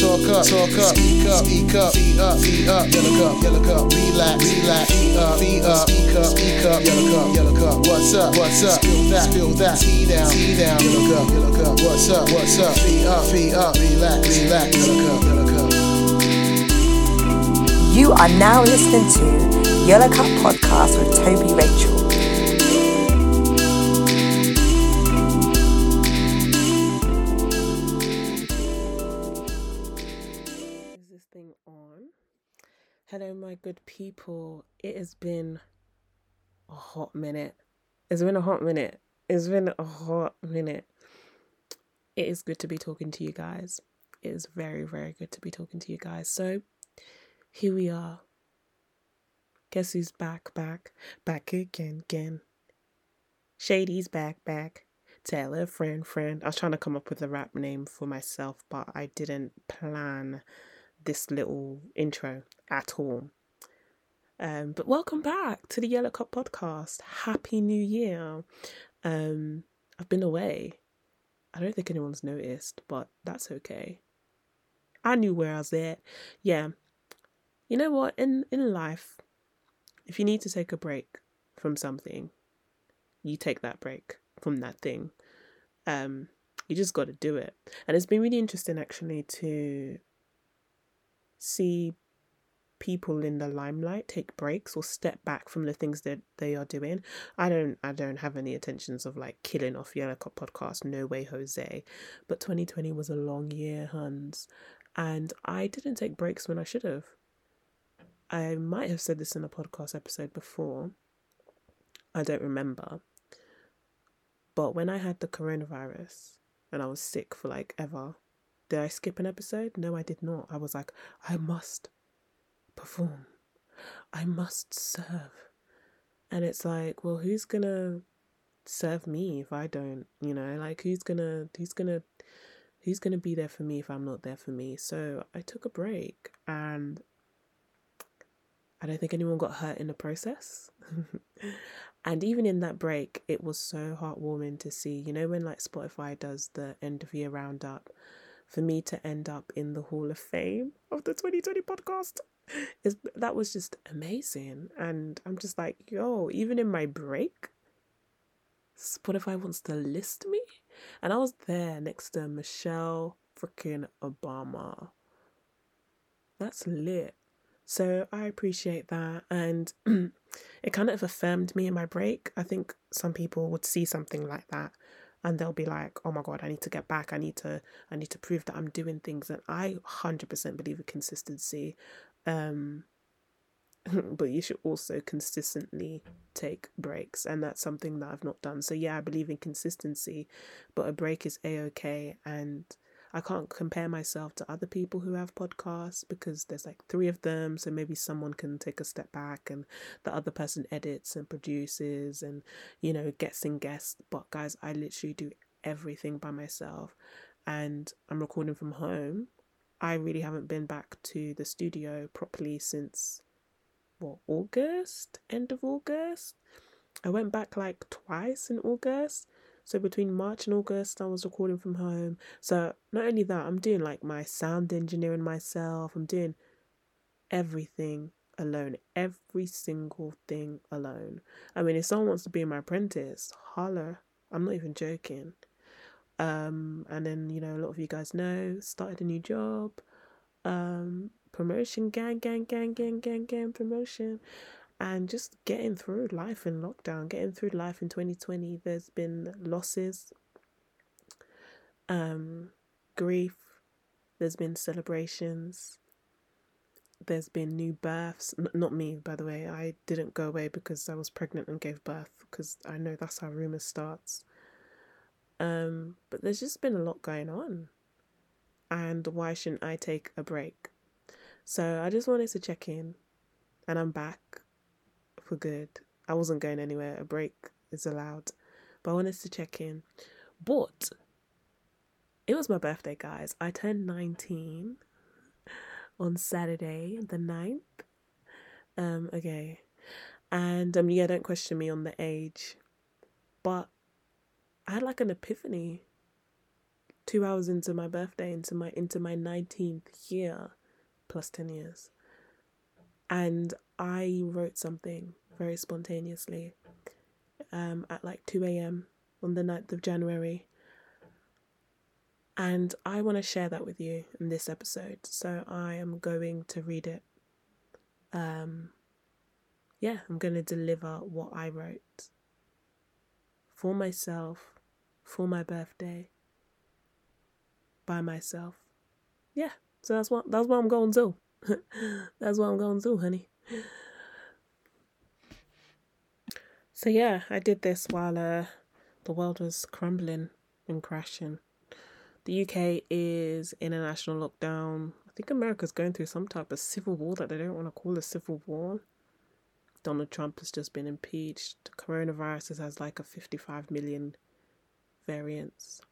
talk up, talk up, speak up, speak up, feet up, feet up, yellow cup, yellow cup, relax, relax, feet up, feet up, speak up, speak up, yellow cup, yellow cup, what's up, what's up, spill that, spill that, tea down, tea down, yellow cup, yellow cup, what's up, what's up, feet up, feet up, relax, relax, yellow cup, yellow cup. You are now listening to Yellow Cup Podcast with Tobi Rachel. On? Hello, my good people. It has been a hot minute. It's been a hot minute. It's been a hot minute. It is good to be talking to you guys. It is very, very good to be talking to you guys. So, here we are. Guess who's back, back, back again, again. Shady's back, back. A friend, friend. I was trying to come up with a rap name for myself, but I didn't plan this little intro at all. Um, but welcome back to the Yellow Cup podcast. Happy New Year. Um, I've been away. I don't think anyone's noticed, but that's okay. I knew where I was at. Yeah. You know what? In in life, if you need to take a break from something, you take that break from that thing. Um, you just got to do it. And it's been really interesting actually to see people in the limelight take breaks or step back from the things that they are doing. I don't I don't have any intentions of like killing off Yellow Cup podcast, no way Jose. But 2020 was a long year, Hans. And I didn't take breaks when I should have. I might have said this in a podcast episode before. I don't remember. But when I had the coronavirus and I was sick for like ever, did I skip an episode? No, I did not. I was like, I must perform. I must serve. And it's like, well, who's gonna serve me if I don't, you know, like who's gonna who's gonna who's gonna be there for me if I'm not there for me? So I took a break and I don't think anyone got hurt in the process. and even in that break, it was so heartwarming to see, you know, when like Spotify does the end of year roundup, for me to end up in the Hall of Fame of the 2020 podcast is that was just amazing. And I'm just like, yo, even in my break, Spotify wants to list me. And I was there next to Michelle freaking Obama. That's lit. So I appreciate that. And it kind of affirmed me in my break. I think some people would see something like that and they'll be like, "Oh my god, I need to get back. I need to I need to prove that I'm doing things." And I 100% believe in consistency. Um but you should also consistently take breaks and that's something that I've not done. So yeah, I believe in consistency, but a break is a-okay and I can't compare myself to other people who have podcasts because there's like three of them. So maybe someone can take a step back and the other person edits and produces and, you know, gets in guests. But guys, I literally do everything by myself and I'm recording from home. I really haven't been back to the studio properly since what, August? End of August? I went back like twice in August so between March and August, I was recording from home. So not only that, I'm doing like my sound engineering myself. I'm doing everything alone, every single thing alone. I mean, if someone wants to be my apprentice, holler. I'm not even joking. Um, and then you know, a lot of you guys know, started a new job. Um, promotion, gang, gang, gang, gang, gang, gang, promotion and just getting through life in lockdown, getting through life in 2020. There's been losses, um, grief, there's been celebrations, there's been new births. N- not me, by the way. I didn't go away because I was pregnant and gave birth because I know that's how rumor starts. Um, but there's just been a lot going on. And why shouldn't I take a break? So I just wanted to check in and I'm back for good. I wasn't going anywhere. A break is allowed. But I wanted to check in. But it was my birthday, guys. I turned 19 on Saturday, the 9th. Um, okay. And um yeah, don't question me on the age. But I had like an epiphany two hours into my birthday, into my into my nineteenth year, plus ten years, and I wrote something very spontaneously, um, at like two a.m. on the 9th of January. And I want to share that with you in this episode. So I am going to read it. Um, yeah, I'm going to deliver what I wrote for myself, for my birthday, by myself. Yeah, so that's what that's what I'm going to do. that's what I'm going to do, honey. So yeah, I did this while uh, the world was crumbling and crashing. The UK is in a national lockdown. I think America's going through some type of civil war that they don't want to call a civil war. Donald Trump has just been impeached. Coronavirus has like a 55 million variants.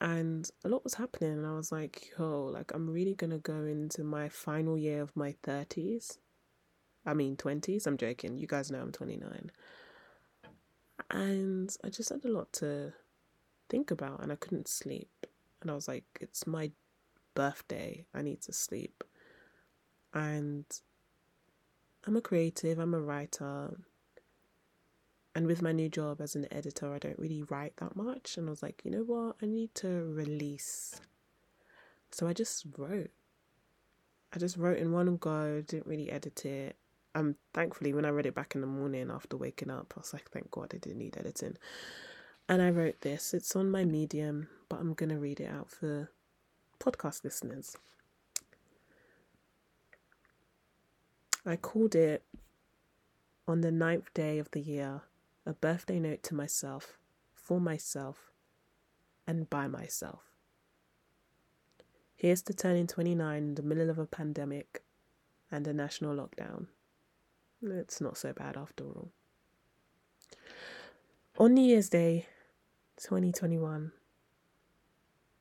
And a lot was happening, and I was like, yo, like, I'm really gonna go into my final year of my 30s. I mean, 20s. I'm joking. You guys know I'm 29. And I just had a lot to think about, and I couldn't sleep. And I was like, it's my birthday. I need to sleep. And I'm a creative, I'm a writer. And with my new job as an editor, I don't really write that much. And I was like, you know what? I need to release. So I just wrote. I just wrote in one go, didn't really edit it. Um, thankfully, when I read it back in the morning after waking up, I was like, thank God I didn't need editing. And I wrote this. It's on my Medium, but I'm going to read it out for podcast listeners. I called it on the ninth day of the year a birthday note to myself, for myself, and by myself. Here's to turning 29 in the middle of a pandemic and a national lockdown. It's not so bad after all. On New Year's Day 2021,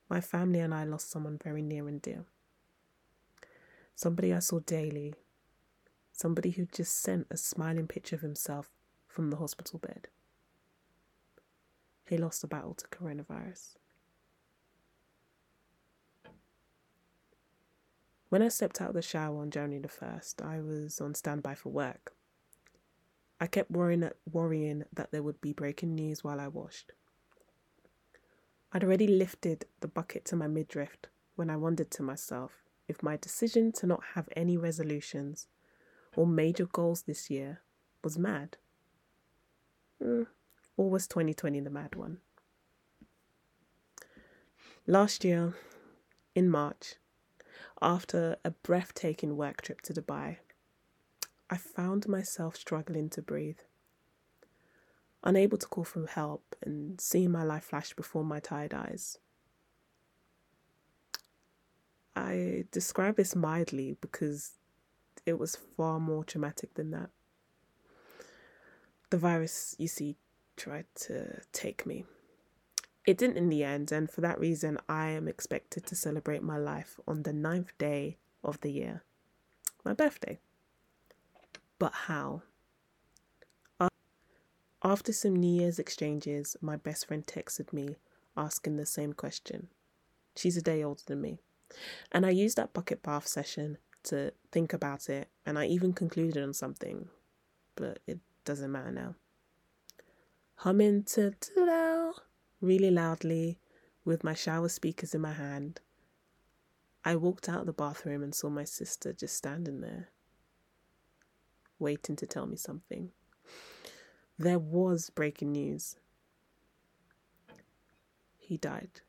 my family and I lost someone very near and dear. Somebody I saw daily somebody who just sent a smiling picture of himself from the hospital bed. He lost the battle to coronavirus. When I stepped out of the shower on January the 1st, I was on standby for work. I kept worrying worrying that there would be breaking news while I washed. I'd already lifted the bucket to my midriff when I wondered to myself if my decision to not have any resolutions or major goals this year was mad. Mm, or was 2020 the mad one? Last year, in March, after a breathtaking work trip to Dubai, I found myself struggling to breathe. Unable to call for help and seeing my life flash before my tired eyes. I describe this mildly because it was far more traumatic than that. The virus, you see, tried to take me. It didn't in the end, and for that reason, I am expected to celebrate my life on the ninth day of the year, my birthday. But how? After some New Year's exchanges, my best friend texted me asking the same question. She's a day older than me. And I used that bucket bath session to think about it, and I even concluded on something, but it doesn't matter now. Humming to really loudly with my shower speakers in my hand, I walked out the bathroom and saw my sister just standing there, waiting to tell me something. There was breaking news. He died.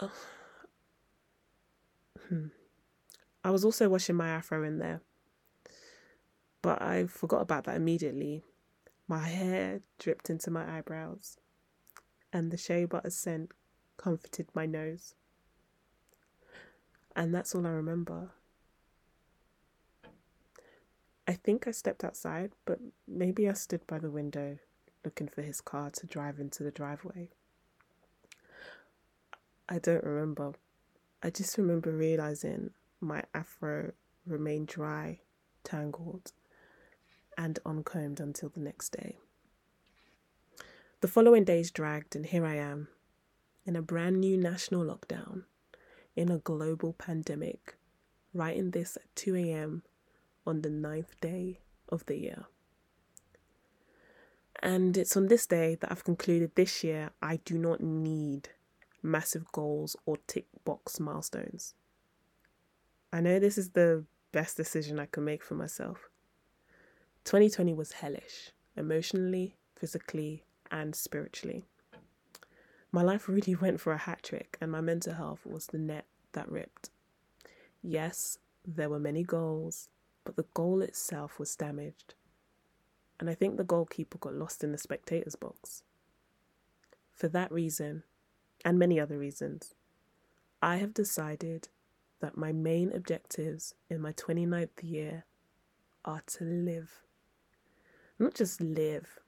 Oh. I was also washing my afro in there, but I forgot about that immediately. My hair dripped into my eyebrows, and the shea butter scent comforted my nose. And that's all I remember. I think I stepped outside, but maybe I stood by the window looking for his car to drive into the driveway. I don't remember, I just remember realizing my afro remained dry, tangled, and uncombed until the next day. The following days dragged, and here I am, in a brand new national lockdown, in a global pandemic, writing this at 2 a.m. on the ninth day of the year. And it's on this day that I've concluded this year I do not need massive goals or tick box milestones. I know this is the best decision I can make for myself. 2020 was hellish, emotionally, physically, and spiritually. My life really went for a hat trick, and my mental health was the net that ripped. Yes, there were many goals, but the goal itself was damaged. And I think the goalkeeper got lost in the spectator's box. For that reason, and many other reasons, I have decided that my main objectives in my 29th year are to live. Not just live,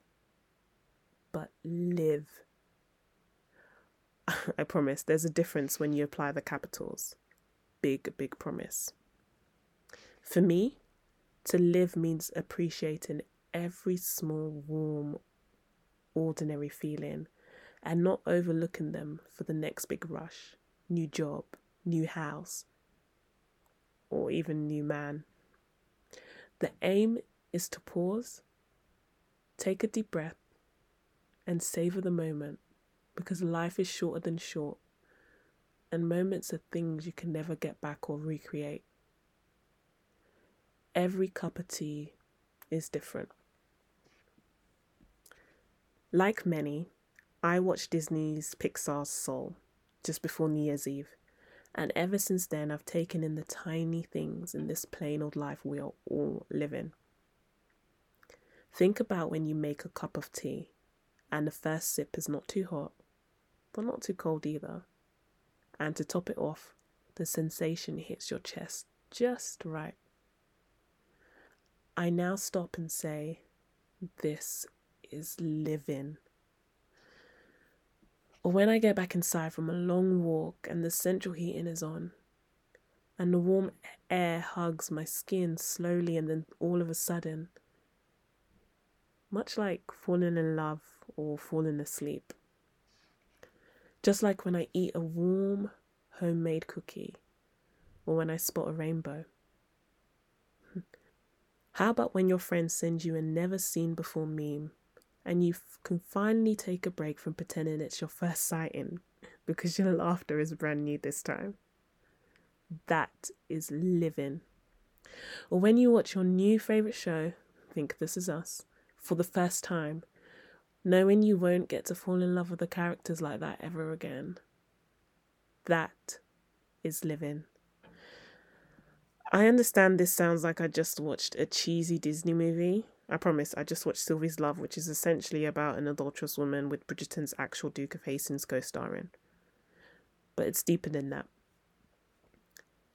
but live. I promise there's a difference when you apply the capitals. Big, big promise. For me, to live means appreciating every small, warm, ordinary feeling and not overlooking them for the next big rush, new job, new house, or even new man. The aim is to pause, take a deep breath, and savor the moment because life is shorter than short, and moments are things you can never get back or recreate. Every cup of tea is different. Like many, I watched Disney's Pixar's Soul just before New Year's Eve, and ever since then I've taken in the tiny things in this plain old life we are all living. Think about when you make a cup of tea and the first sip is not too hot, but not too cold either. And to top it off, the sensation hits your chest just right. I now stop and say, This is living. Or when I get back inside from a long walk and the central heating is on, and the warm air hugs my skin slowly, and then all of a sudden, much like falling in love or falling asleep. Just like when I eat a warm homemade cookie or when I spot a rainbow. How about when your friend sends you a never seen before meme and you f- can finally take a break from pretending it's your first sighting because your laughter is brand new this time? That is living. Or when you watch your new favourite show, think This Is Us, for the first time, knowing you won't get to fall in love with the characters like that ever again. That is living. I understand this sounds like I just watched a cheesy Disney movie, I promise, I just watched Sylvie's Love, which is essentially about an adulterous woman with Bridgerton's actual Duke of Hastings co starring. But it's deeper than that.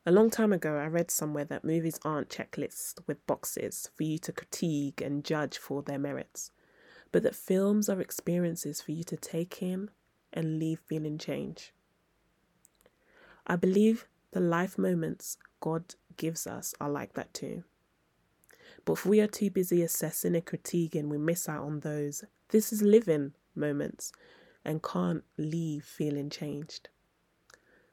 A long time ago, I read somewhere that movies aren't checklists with boxes for you to critique and judge for their merits, but that films are experiences for you to take in and leave feeling change. I believe the life moments God gives us are like that too. But if we are too busy assessing and critiquing, we miss out on those this is living moments and can't leave feeling changed.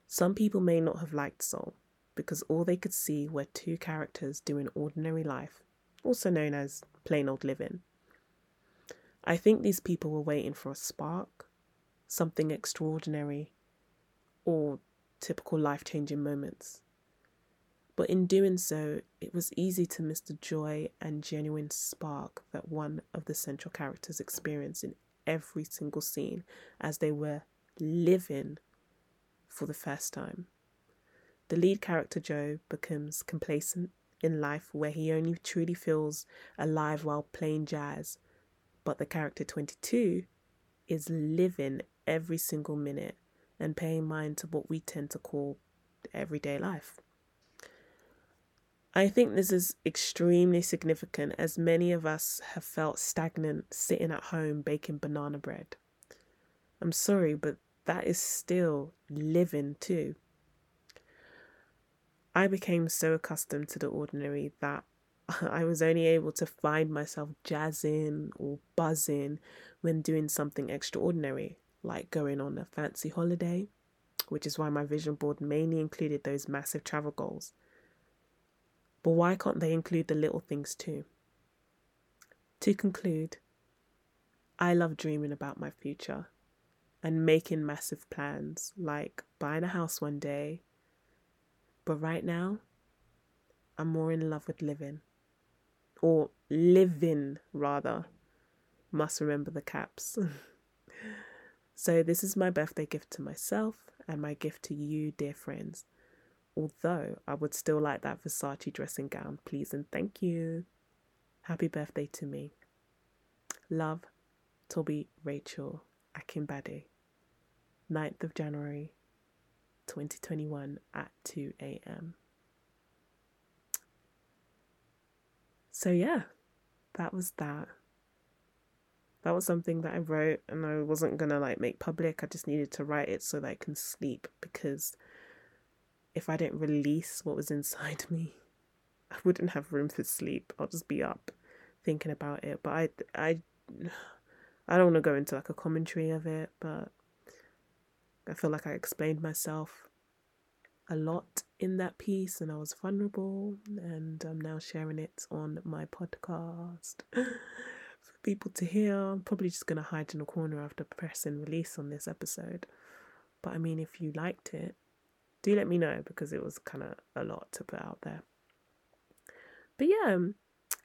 Some people may not have liked Soul because all they could see were two characters doing ordinary life, also known as plain old living. I think these people were waiting for a spark, something extraordinary, or typical life changing moments. But in doing so, it was easy to miss the joy and genuine spark that one of the central characters experienced in every single scene as they were living for the first time. The lead character, Joe, becomes complacent in life where he only truly feels alive while playing jazz. But the character 22 is living every single minute and paying mind to what we tend to call everyday life. I think this is extremely significant as many of us have felt stagnant sitting at home baking banana bread. I'm sorry, but that is still living too. I became so accustomed to the ordinary that I was only able to find myself jazzing or buzzing when doing something extraordinary, like going on a fancy holiday, which is why my vision board mainly included those massive travel goals. But why can't they include the little things too? To conclude, I love dreaming about my future and making massive plans, like buying a house one day. But right now, I'm more in love with living, or living rather. Must remember the caps. so, this is my birthday gift to myself and my gift to you, dear friends. Although I would still like that Versace dressing gown, please and thank you. Happy birthday to me. Love, Tobi Rachel Akingbade. 9th of January 2021 at 2 a.m. So, yeah, that was that. That was something that I wrote and I wasn't gonna like make public. I just needed to write it so that I can sleep because if I didn't release what was inside me, I wouldn't have room for sleep. I'll just be up thinking about it. But I, I, I don't want to go into like a commentary of it, but I feel like I explained myself a lot in that piece and I was vulnerable and I'm now sharing it on my podcast for people to hear. I'm probably just gonna hide in a corner after pressing release on this episode. But I mean if you liked it, do let me know because it was kinda a lot to put out there. But yeah, um,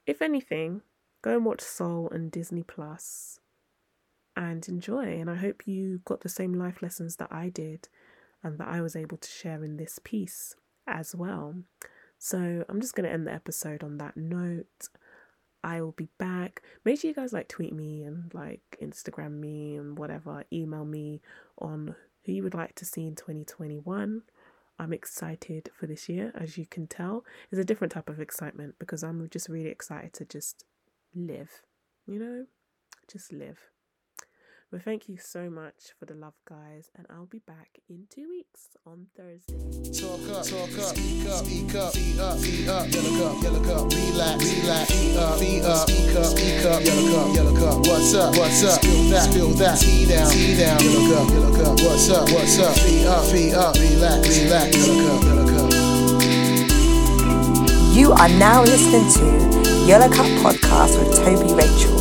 if anything, go and watch Soul and Disney Plus and enjoy. And I hope you got the same life lessons that I did and that I was able to share in this piece as well. So I'm just going to end the episode on that note. I will be back. Make sure you guys like tweet me and like Instagram me and whatever, email me on who you would like to see in 2021. I'm excited for this year, as you can tell. It's a different type of excitement because I'm just really excited to just live, you know, just live. But thank you so much for the love, guys, and I'll be back in two weeks on Thursday. Talk up, talk up, speak up, speak up, speak up, speak up, yellow cup, yellow cup, relax, relax, speak up, speak up, speak up, speak up, yellow cup, yellow cup, what's up, what's up, spill that, spill that, tea down, tea down, yellow cup, yellow cup, what's up, what's up, speak up, speak up, relax, relax, yellow cup, yellow cup. You are now listening to Yellow Cup Podcast with Tobi Rachel.